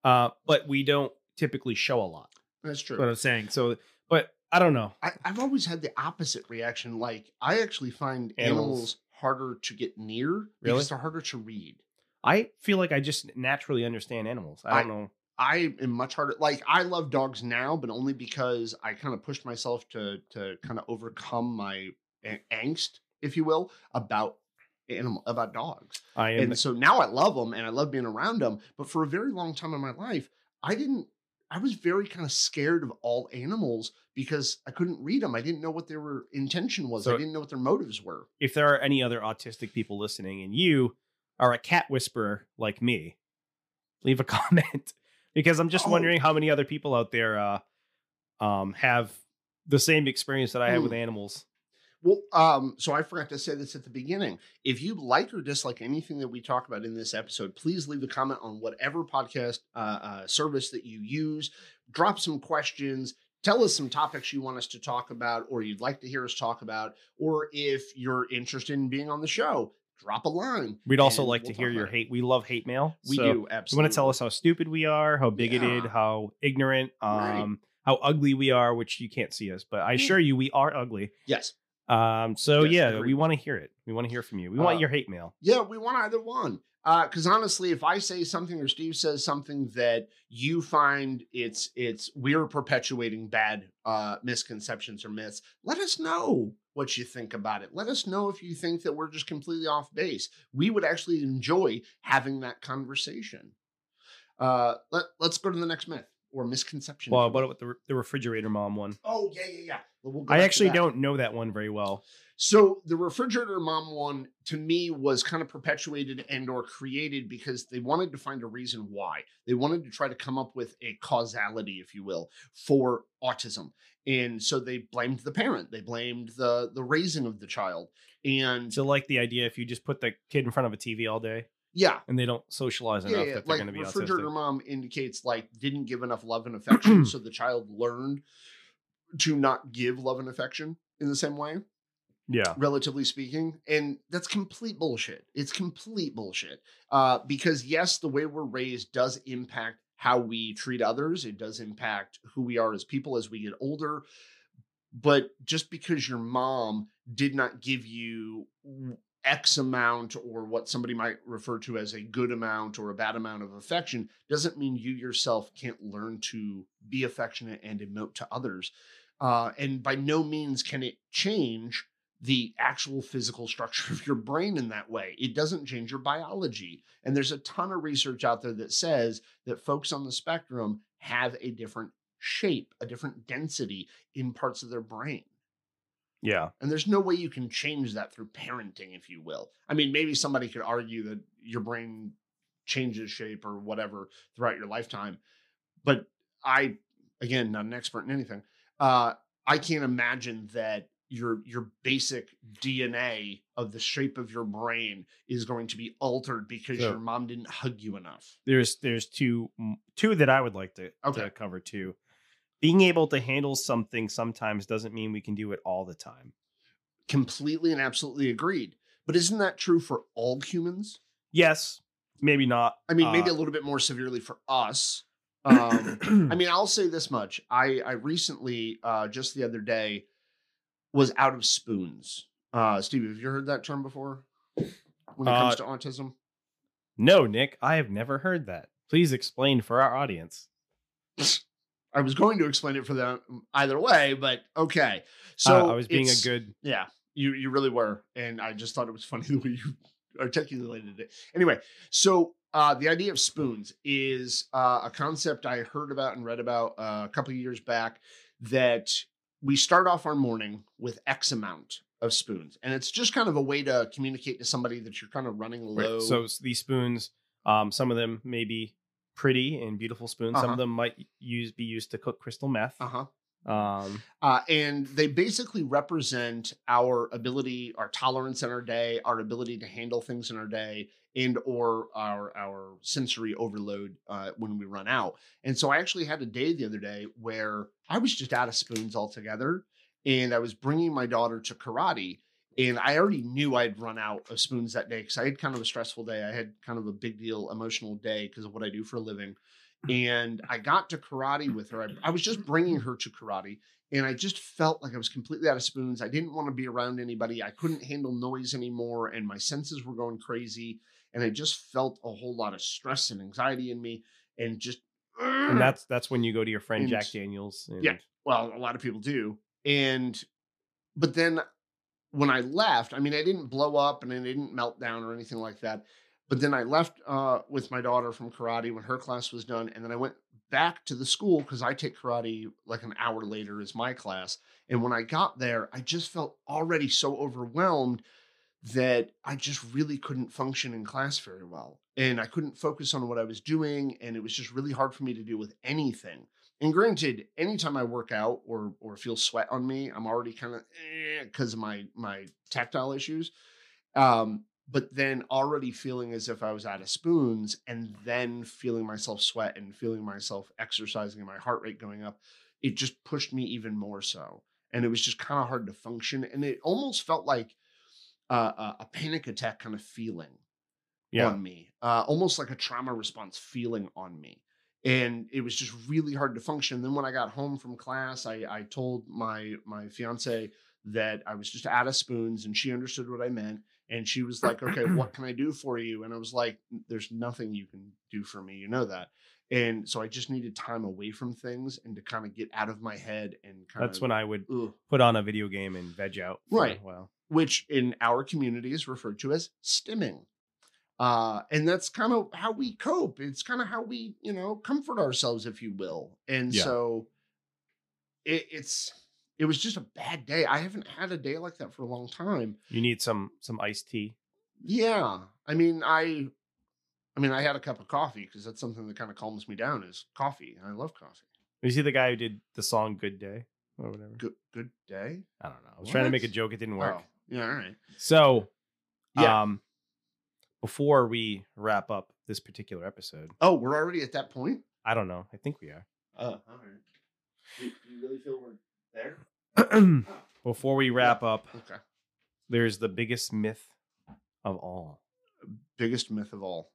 uh, but we don't typically show a lot. That's true. What I'm saying. So, but I don't know. I, I've always had the opposite reaction. Like I actually find Animals. animals, harder to get near Really? because they're harder to read. I feel like I just naturally understand animals. I don't know. I am much harder. Like I love dogs now, but only because I kind of pushed myself to to kind of overcome my a- angst, if you will, about animal about dogs. I am. And so now I love them and I love being around them. But for a very long time in my life, I didn't. I was very kind of scared of all animals because I couldn't read them. I didn't know what their intention was. So- I didn't know what their motives were. if there are any other autistic people listening and you are a cat whisperer like me, leave a comment because I'm just Oh. wondering how many other people out there uh, um, have the same experience that I have with Hmm. animals. Well, um, so I forgot to say this at the beginning. If you like or dislike anything that we talk about in this episode, please leave a comment on whatever podcast uh, uh, service that you use. Drop some questions. Tell us some topics you want us to talk about, or you'd like to hear us talk about, or if you're interested in being on the show, drop a line. We'd also like we'll to hear your it. hate. We love hate mail. We So do You absolutely. want to tell us how stupid we are, how bigoted, Yeah. how ignorant, Right. um, how ugly we are, which you can't see us, but I assure you we are ugly. Yes. Um, so Yes, yeah, agreed. we want to hear it. We want to hear from you. We want Uh, your hate mail. Yeah, we want either one. Because honestly, if I say something or Steve says something that you find it's it's we're perpetuating bad uh, misconceptions or myths, let us know what you think about it. Let us know if you think that we're just completely off base. We would actually enjoy having that conversation. Uh, let Let's go to the next myth or misconception. Well, what about the, the refrigerator mom one? Oh yeah, yeah, yeah. Well, I actually don't know that one very well. So the refrigerator mom one to me was kind of perpetuated and or created because they wanted to find a reason why. They wanted to try to come up with a causality, if you will, for autism. And so they blamed the parent. They blamed the the raising of the child. And So, like the idea if you just put the kid in front of a TV all day yeah, and they don't socialize enough yeah, yeah, that they're like going to be autistic. The refrigerator autistic. mom indicates like didn't give enough love and affection, so the child learned to not give love and affection in the same way. Yeah. relatively speaking and that's complete bullshit it's complete bullshit uh because yes the way we're raised does impact how we treat others it does impact who we are as people as we get older but just because your mom did not give you x amount or what somebody might refer to as a good amount or a bad amount of affection doesn't mean you yourself can't learn to be affectionate and emote to others uh, and by no means can it change the actual physical structure of your brain in that way. It doesn't change your biology. And there's a ton of research out there that says that folks on the spectrum have a different shape, a different density in parts of their brain. Yeah. And there's no way you can change that through parenting, if you will. I mean, maybe somebody could argue that your brain changes shape or whatever throughout your lifetime. But I, again, not an expert in anything, uh, I can't imagine that your your basic DNA of the shape of your brain is going to be altered because your mom didn't hug you enough. There's there's two two that I would like to, Okay. to cover too. Being able to handle something sometimes doesn't mean we can do it all the time. Completely and absolutely agreed. But isn't that true for all humans? Yes, maybe not. I mean, maybe Uh, a little bit more severely for us. Um, I mean, I'll say this much. I I recently, uh, just the other day, was out of spoons. Uh, Steve, have you heard that term before? When it comes Uh, to autism, no, Nick, I have never heard that. Please explain for our audience. I was going to explain it for them either way, but okay. So So Uh, I was being a good. Yeah, you you really were, and I just thought it was funny the way you articulated it. Anyway, so uh, the idea of spoons is uh, a concept I heard about and read about uh, a couple of years back. That we start off our morning with X amount of spoons, and it's just kind of a way to communicate to somebody that you're kind of running low. Right. So these spoons, um, some of them may be pretty and beautiful spoons. Some Uh-huh. of them might use be used to cook crystal meth. uh huh. Um, Uh, and they basically represent our ability, our tolerance in our day, our ability to handle things in our day, and or our our sensory overload uh, when we run out. And so I actually had a day the other day where I was just out of spoons altogether, and I was bringing my daughter to karate. And I already knew I'd run out of spoons that day because I had kind of a stressful day. I had kind of a big deal emotional day because of what I do for a living. And I got to karate with her. I, I was just bringing her to karate and I just felt like I was completely out of spoons. I didn't want to be around anybody. I couldn't handle noise anymore, and my senses were going crazy. And I just felt a whole lot of stress and anxiety in me, and just and that's that's when you go to your friend And- Jack Daniels. And, Yeah. well, a lot of people do. And but then when I left, I mean, I didn't blow up and I didn't melt down or anything like that. But then I left uh, with my daughter from karate when her class was done, and then I went back to the school because I take karate like an hour later is my class. And when I got there, I just felt already so overwhelmed that I just really couldn't function in class very well. And I couldn't focus on what I was doing. And it was just really hard for me to deal with anything. And granted, anytime I work out or or feel sweat on me, I'm already kind of because of my my tactile issues. Um, but then already feeling as if I was out of spoons, and then feeling myself sweat and feeling myself exercising and my heart rate going up, it just pushed me even more so. And it was just kind of hard to function, and it almost felt like uh, a, panic attack kind of feeling yeah. on me, uh, almost like a trauma response feeling on me. And it was just really hard to function. Then when I got home from class, I, I told my my fiance that I was just out of spoons, and she understood what I meant. And she was like, "Okay, what can I do for you?" And I was like, "There's nothing you can do for me. You know that." And so I just needed time away from things and to kind of get out of my head and kind That's of when I would ugh, put on a video game and veg out. For Right. A while. which in our community is referred to as stimming. Uh, and that's kind of how we cope. It's kind of how we, you know, comfort ourselves, if you will. And Yeah. so it, it's it was just a bad day. I haven't had a day like that for a long time. You need some some iced tea. Yeah. I mean, I I mean, I had a cup of coffee because that's something that kind of calms me down is coffee. I love coffee. You see the guy who did the song "Good Day" or whatever. Good good day. I don't know. I was trying to make a joke. It didn't work. Oh, yeah, all right. So, Yeah. um, before we wrap up this particular episode, Oh, we're already at that point? I don't know. I think we are. Oh, all right. Do you really feel we're there? before we wrap up, Okay. there's the biggest myth of all. Biggest myth of all.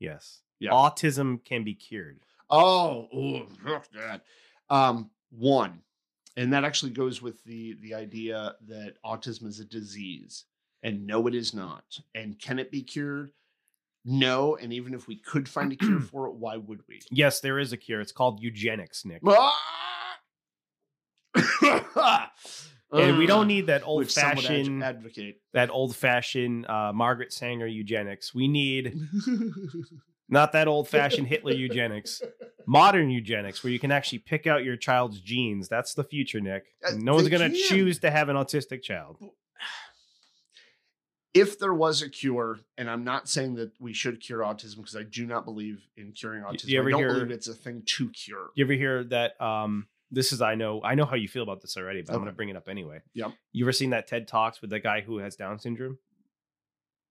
Yes. Yeah. Autism can be cured. Oh, oh, fuck that. Um, one, and that actually goes with the the idea that autism is a disease, and no, it is not. And can it be cured? No. And even if we could find a cure for it, why would we? Yes, there is a cure. It's called eugenics, Nick. Ah! And we don't need that old fashioned advocate. that old fashioned uh, Margaret Sanger eugenics. We need not that old fashioned Hitler eugenics. Modern eugenics, where you can actually pick out your child's genes. That's the future, Nick. Uh, no one's going to choose to have an autistic child. if there was a cure, and I'm not saying that we should cure autism because I do not believe in curing autism. you ever I don't hear- believe it's a thing to cure. You ever hear that? Um, this is I know I know how you feel about this already, but I'm going to bring it up anyway. Yep. You ever seen that TED Talks with the guy who has Down syndrome?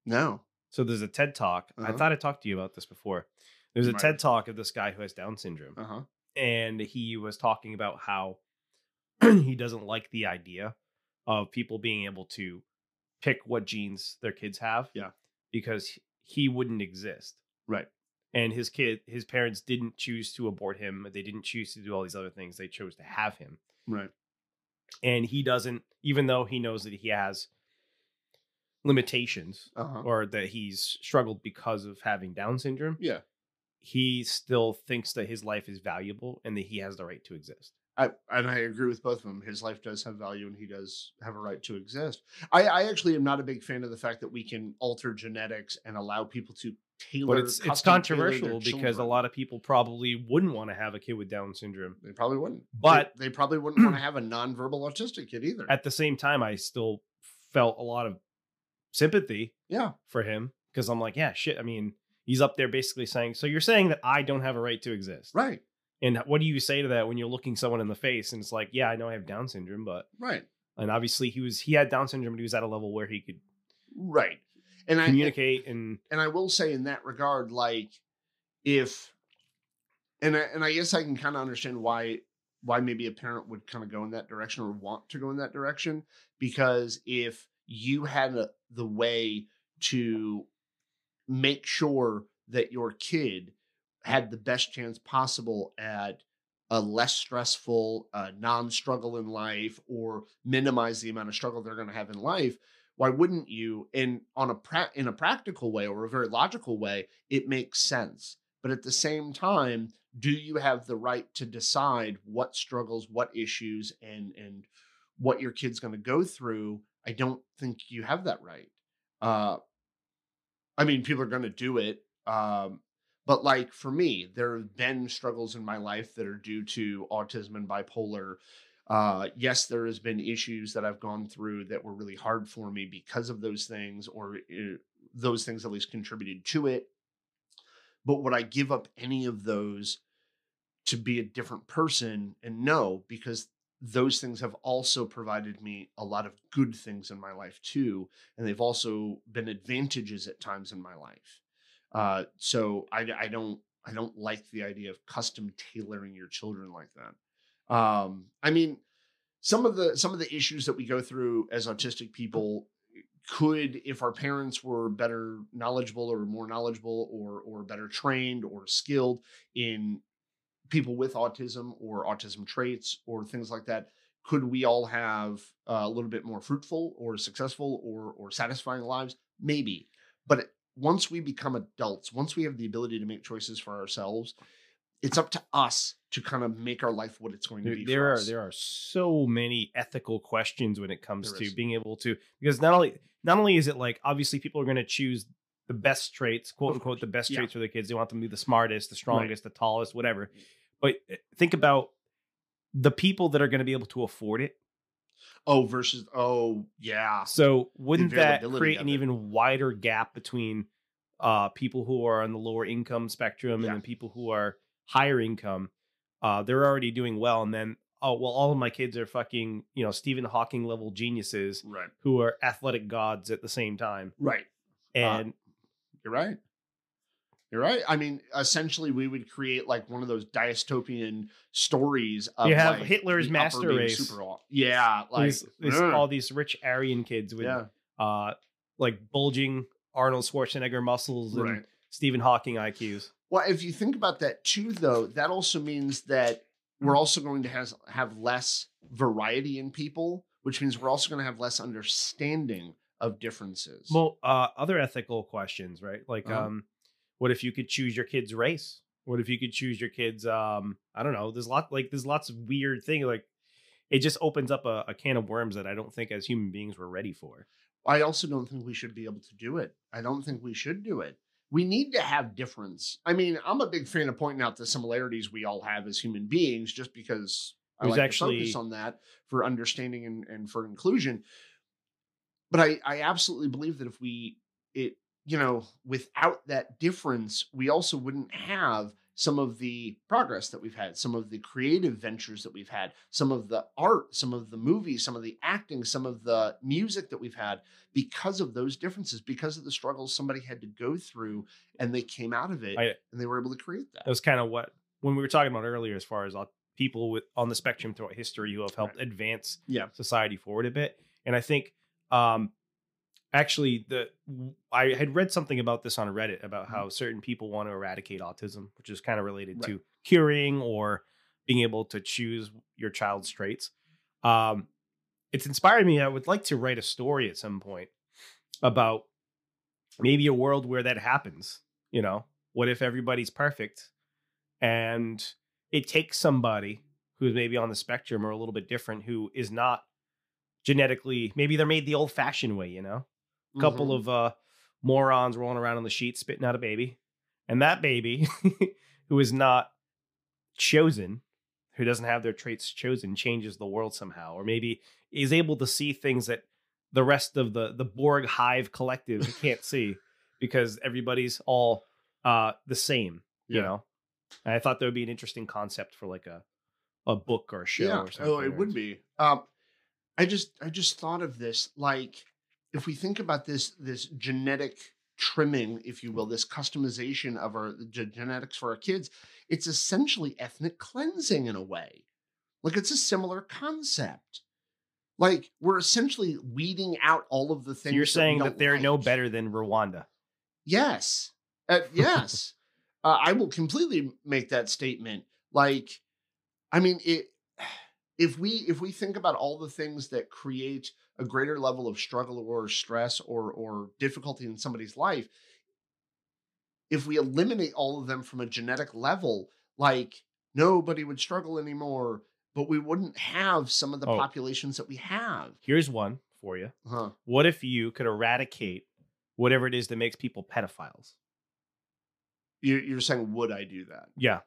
No. So there's a TED Talk. I Uh-huh. thought I talked to you about this before. There's a Might TED. Talk of this guy who has Down syndrome. Uh huh. and he was talking about how he doesn't like the idea of people being able to pick what genes their kids have. Yeah. Because he wouldn't exist. Right. And his kid, his parents didn't choose to abort him. They didn't choose to do all these other things. They chose to have him. Right. And he doesn't, even though he knows that he has limitations Uh huh. or that he's struggled because of having Down syndrome, Yeah. he still thinks that his life is valuable and that he has the right to exist. I, and I agree with both of them. His life does have value, and he does have a right to exist. I, I actually am not a big fan of the fact that we can alter genetics and allow people to tailor. But it's it's custom tailor their controversial because a lot of people probably wouldn't want to have a kid with Down syndrome. they probably wouldn't. They- But- they, probably wouldn't want to have a nonverbal autistic kid either. At the same time, I still felt a lot of sympathy yeah, for him because I'm like, yeah, shit. I mean, he's up there basically saying, so you're saying that I don't have a right to exist. right, And what do you say to that when you're looking someone in the face and it's like, yeah, I know I have Down syndrome, but right, and obviously he was he had Down syndrome, but he was at a level where he could right. And I communicate and and I will say in that regard, like if and I, and I guess I can kind of understand why why maybe a parent would kind of go in that direction or want to go in that direction because if you had a, the way to make sure that your kid had the best chance possible at a less stressful uh, non-struggle in life or minimize the amount of struggle they're going to have in life why wouldn't you? And on a pra- in a practical way or a very logical way it makes sense. But at the same time do you have the right to decide what struggles what issues and and what your kid's going to go through? I don't think you have that right. Uh i mean people are going to do it um but like for me there have been struggles in my life that are due to autism and bipolar uh, yes, there has been issues that I've gone through that were really hard for me because of those things, or uh, those things at least contributed to it. But would I give up any of those to be a different person? And no, because those things have also provided me a lot of good things in my life too, and they've also been advantages at times in my life. Uh, so I, I don't I don't like the idea of custom tailoring your children like that um i mean some of the some of the issues that we go through as autistic people could if our parents were better knowledgeable or more knowledgeable or or better trained or skilled in people with autism or autism traits or things like that could we all have a little bit more fruitful or successful or or satisfying lives? Maybe. But once we become adults once we have the ability to make choices for ourselves it's up to us to kind of make our life what it's going to there, be. there are us. there are so many ethical questions when it comes There to is. being able to because not only not only is it like obviously people are going to choose the best traits quote unquote the best Yeah. traits for their kids they want them to be the smartest the strongest the tallest whatever but uh, think about the people that are going to be able to afford it Oh, versus oh yeah, so wouldn't that create an even wider gap between uh people who are on the lower income spectrum Yeah. and people who are higher income uh they're already doing well and then oh well all of my kids are fucking you know stephen hawking level geniuses right, who are athletic gods at the same time right. and You're right. You're right. I mean, essentially, we would create like one of those dystopian stories. Of You have like, Hitler's master race. Super, yeah, like all these rich aryan kids with yeah, uh like bulging arnold schwarzenegger muscles and right. Stephen hawking iqs Well, if you think about that too, though, that also means that we're also going to has, have less variety in people, which means we're also going to have less understanding of differences. Well, uh, other ethical questions, right? Like, Uh-huh. um, what if you could choose your kid's race? What if you could choose your kid's? Um, I don't know. There's lot like there's lots of weird things. Like, it just opens up a, a can of worms that I don't think as human beings we're ready for. I also don't think we should be able to do it. I don't think we should do it. We need to have difference. I mean, I'm a big fan of pointing out the similarities we all have as human beings, just because I like actually- to focus on that for understanding and, and for inclusion. But I, I absolutely believe that if we it you know without that difference, we also wouldn't have some of the progress that we've had, some of the creative ventures that we've had, some of the art, some of the movies, some of the acting, some of the music that we've had because of those differences, because of the struggles somebody had to go through and they came out of it I- and they were able to create that. That was kind of what when we were talking about earlier, as far as uh, people with on the spectrum throughout history who have helped advance Yeah. society forward a bit. And I think um actually the I had read something about this on Reddit about how certain people want to eradicate autism, which is kind of related to curing or being able to choose your child's traits. Um it's inspired me. I would like to write a story at some point about maybe a world where that happens, you know, what if everybody's perfect and it takes somebody who's maybe on the spectrum or a little bit different who is not genetically maybe they're made the old fashioned way, you know? A couple of uh morons rolling around on the sheet spitting out a baby. And that baby who is not chosen, who doesn't have their traits chosen, changes the world somehow, or maybe is able to see things that the rest of the the Borg hive collective can't see because everybody's all uh the same, you know. And I thought that would be an interesting concept for like a a book or a show yeah. or something. Oh, it would be. Um, I just I just thought of this like if we think about this this genetic trimming, if you will, this customization of our ge- genetics for our kids, it's essentially ethnic cleansing in a way. Like it's a similar concept. Like we're essentially weeding out all of the So things. you're we saying that don't they're no better than Rwanda. Yes. Uh, yes. uh, I will completely make that statement. Like, I mean, it. If we if we think about all the things that create a greater level of struggle or stress or or difficulty in somebody's life, if we eliminate all of them from a genetic level, like nobody would struggle anymore, but we wouldn't have some of the Oh. populations that we have. Here's one for you. Huh. What if you could eradicate whatever it is that makes people pedophiles? You, you're saying, would I do that? Yeah.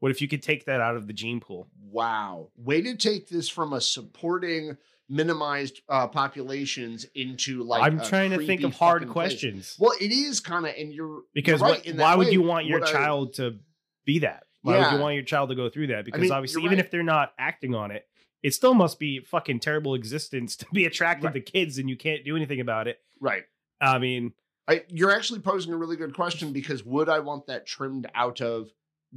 What if you could take that out of the gene pool? Wow. Way to take this from a supporting minimized uh, populations into like I'm trying to think of hard fucking place. questions. Well, it is kind of, and you're because you're right, what- why would you want your what I- child to be that? Why would you want your child to go through that? Because mean, obviously, even right. if they're not acting on it, it still must be fucking terrible existence to be attracted Right. to kids and you can't do anything about it. right? I mean, I, you're actually posing a really good question because would I want that trimmed out of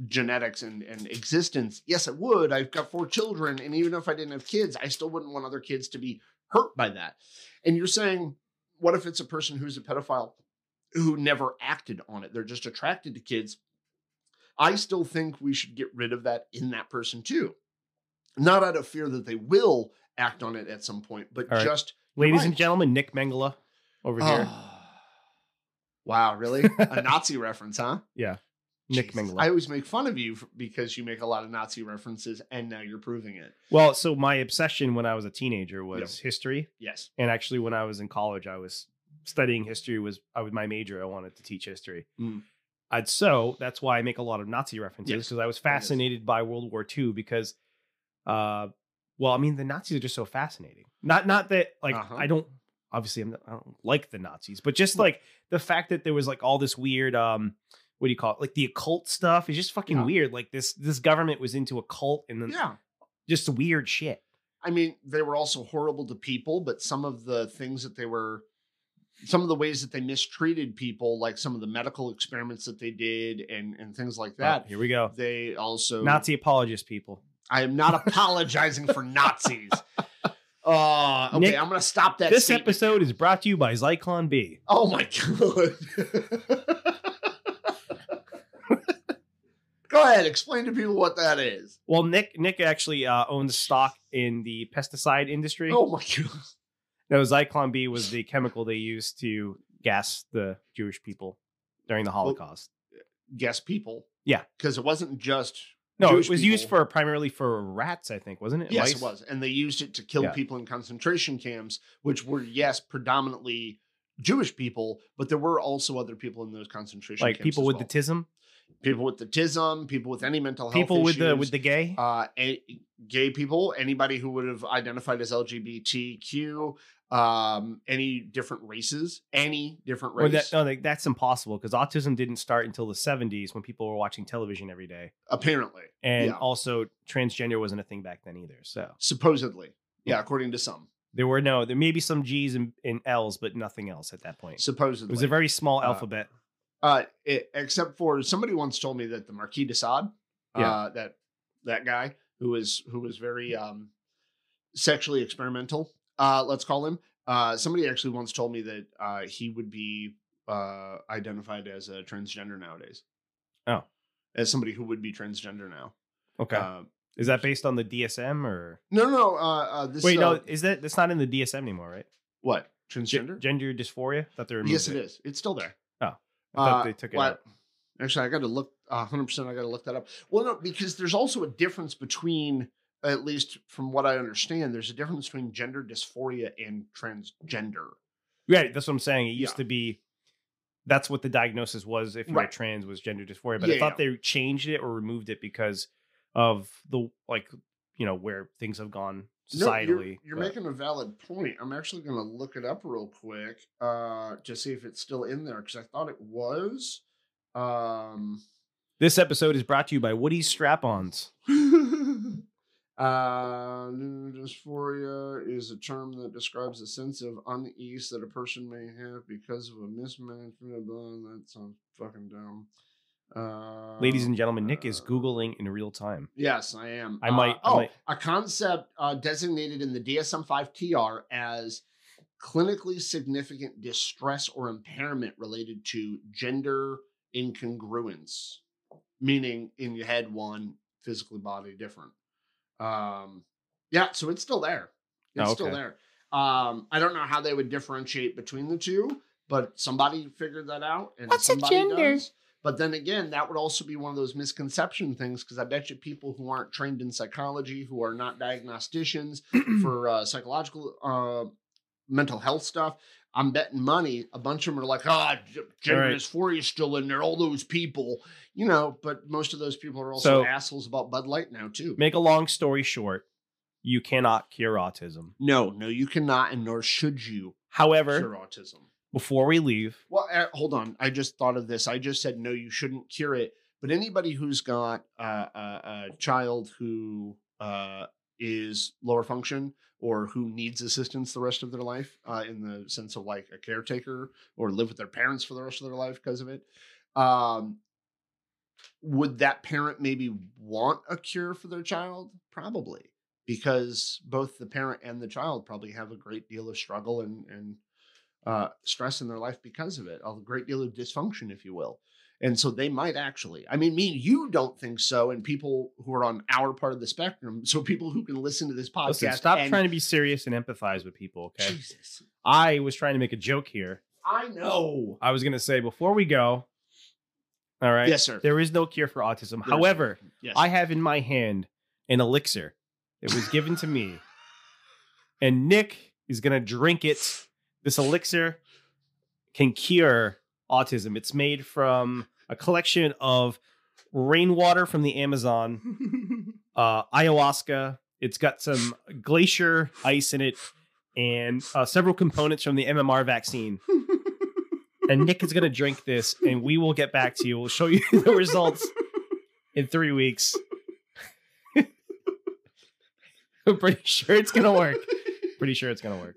genetics and, and existence? Yes, it would. I've got four children, and even if I didn't have kids, I still wouldn't want other kids to be hurt by that. And you're saying, what if it's a person who's a pedophile who never acted on it? They're just attracted to kids. I still think we should get rid of that in that person too. Not out of fear that they will act on it at some point, but right. just ladies right. and gentlemen, Nick Mengele over here. Wow, really? A Nazi reference, huh? Nick Jesus. Mengele. I always make fun of you because you make a lot of Nazi references, and now you're proving it. well, so my obsession when I was a teenager was history. Yes. And actually, when I was in college, I was studying history. Was I was my major? I wanted to teach history. Mm. I'd so that's why I make a lot of Nazi references Yes, because I was fascinated by World War II because, uh, well, I mean the Nazis are just so fascinating. Not not that like Uh-huh. I don't obviously I'm not, I don't like the Nazis, but just like the fact that there was like all this weird um what do you call it like the occult stuff is just fucking Yeah. weird. Like this this government was into a cult and then Yeah. just weird shit. I mean, they were also horrible to people, but some of the things that they were, some of the ways that they mistreated people, like some of the medical experiments that they did and, and things like Oh, that, here we go. they also. Nazi apologist people. I am not apologizing for Nazis. Uh, okay, Nick, I'm going to stop that. This statement. episode is brought to you by Zyklon B. Oh my god. Go ahead, explain to people what that is. Well, Nick Nick actually uh, owns stock in the pesticide industry. Oh my god. No, Zyklon B was the chemical they used to gas the Jewish people during the Holocaust. Gas people. Yeah. Because it wasn't just no, Jewish it was used for primarily for rats, I think, wasn't it? Yes, it was. And they used it to kill Yeah. people in concentration camps, which were, yes, predominantly Jewish people, but there were also other people in those concentration Like camps. Like people with well. the tism, people with the tism, people with any mental health people with the with the gay. uh, a- gay people, anybody who would have identified as LGBTQ, um, any different races, any different race. that, no, like, that's impossible because autism didn't start until the 70s when people were watching television every day. apparently, And Yeah. also, transgender wasn't a thing back then either. So supposedly, yeah, according to some, there were no, there may be some G's and, and L's, but nothing else at that point. supposedly, It was a very small Uh, alphabet. uh, it, except for somebody once told me that the Marquis de Sade, Yeah. uh, that that guy who was who was very um, sexually experimental, uh, let's call him. Uh, somebody actually once told me that uh, he would be uh, identified as a transgender nowadays. Oh. as somebody who would be transgender now. Okay. Uh, Is that based on the DSM or? no, no, no. Uh, uh, this Wait, uh, no, is that that's not in the DSM anymore, right? what Gen- transgender? gender dysphoria. That they removed yes, it is. It's still there. I thought Uh, they took it what- out. Actually, I got to look. hundred percent, I got to look that up. Well, no, because there's also a difference between, at least from what I understand, there's a difference between gender dysphoria and transgender. Right, that's what I'm saying. It used Yeah. to be that's what the diagnosis was if you were Right. trans was gender dysphoria. But Yeah, I thought they changed it or removed it because of the like you know where things have gone No, you're, you're making a valid point. I'm actually going to look it up real quick uh, to see if it's still in there because I thought it was. Um, This episode is brought to you by Woody's Strap-ons. uh, dysphoria is a term that describes a sense of unease that a person may have because of a mismanagement. Blah, that sounds fucking dumb. Uh, Ladies and gentlemen, Nick is uh, googling in real time. Yes, I am. I Uh, might- I oh, might- a concept uh, designated in the DSM-5 TR as clinically significant distress or impairment related to gender incongruence, meaning in your head one, physically body different. Um, yeah, so it's still there. It's Oh, still there. Um, I don't know how they would differentiate between the two, but somebody figured that out, and What's a somebody gender? does. But then again, that would also be one of those misconception things because I bet you people who aren't trained in psychology, who are not diagnosticians for uh, psychological, uh, mental health stuff, I'm betting money. A bunch of them are like, ah, g- gender Right. dysphoria is still in there. All those people, you know. But most of those people are also So- assholes about Bud Light now too. Make a long story short, you cannot cure autism. No, no, you cannot, and nor should you However, cure autism. Before we leave, Well, uh, hold on. I just thought of this. I just said no, you shouldn't cure it. But anybody who's got uh, a, a child who uh, is lower function or who needs assistance the rest of their life, uh, in the sense of like a caretaker or live with their parents for the rest of their life because of it, um, would that parent maybe want a cure for their child? Probably, because both the parent and the child probably have a great deal of struggle and and uh, stress in their life because of it, a great deal of dysfunction, if you will. And so they might actually, I mean, me you don't think so, and people who are on our part of the spectrum, so people who can listen to this podcast. listen, stop and- trying to be serious and empathize with people, okay? Jesus. I was trying to make a joke here. I know. I was going to say before we go, all right, Yes, sir. there is no cure for autism. There's- However, yes. I have in my hand an elixir. It was given to me. And Nick is going to drink it. This elixir can cure autism. It's made from a collection of rainwater from the Amazon, uh, ayahuasca. It's got some glacier ice in it and uh, several components from the MMR vaccine. And Nick is going to drink this, and we will get back to you. We'll show you the results in three weeks. I'm pretty sure it's going to work. Pretty sure it's going to work.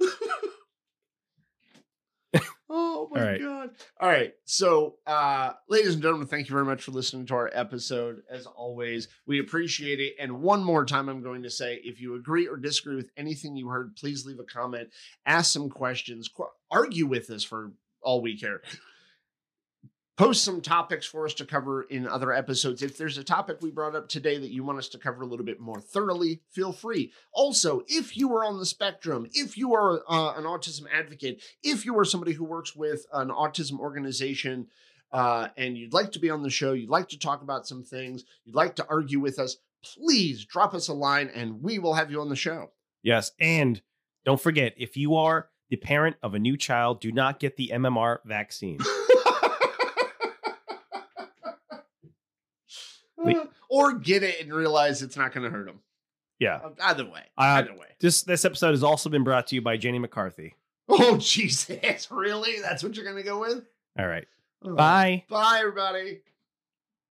My All right. god. All right. So, uh, ladies and gentlemen, thank you very much for listening to our episode. As always, we appreciate it. And one more time, I'm going to say if you agree or disagree with anything you heard, please leave a comment, ask some questions, qu- argue with us for all we care. Post some topics for us to cover in other episodes. If there's a topic we brought up today that you want us to cover a little bit more thoroughly, feel free. Also, if you are on the spectrum, if you are uh, an autism advocate, if you are somebody who works with an autism organization uh, and you'd like to be on the show, you'd like to talk about some things, you'd like to argue with us, please drop us a line and we will have you on the show. Yes. And don't forget if you are the parent of a new child, do not get the MMR vaccine. Wait. Or get it and realize it's not going to hurt them. Yeah. Either way. Uh, either way. This this episode has also been brought to you by Jenny McCarthy. Oh, Jesus. Really? That's what you're going to go with? All right. Bye. Bye, everybody.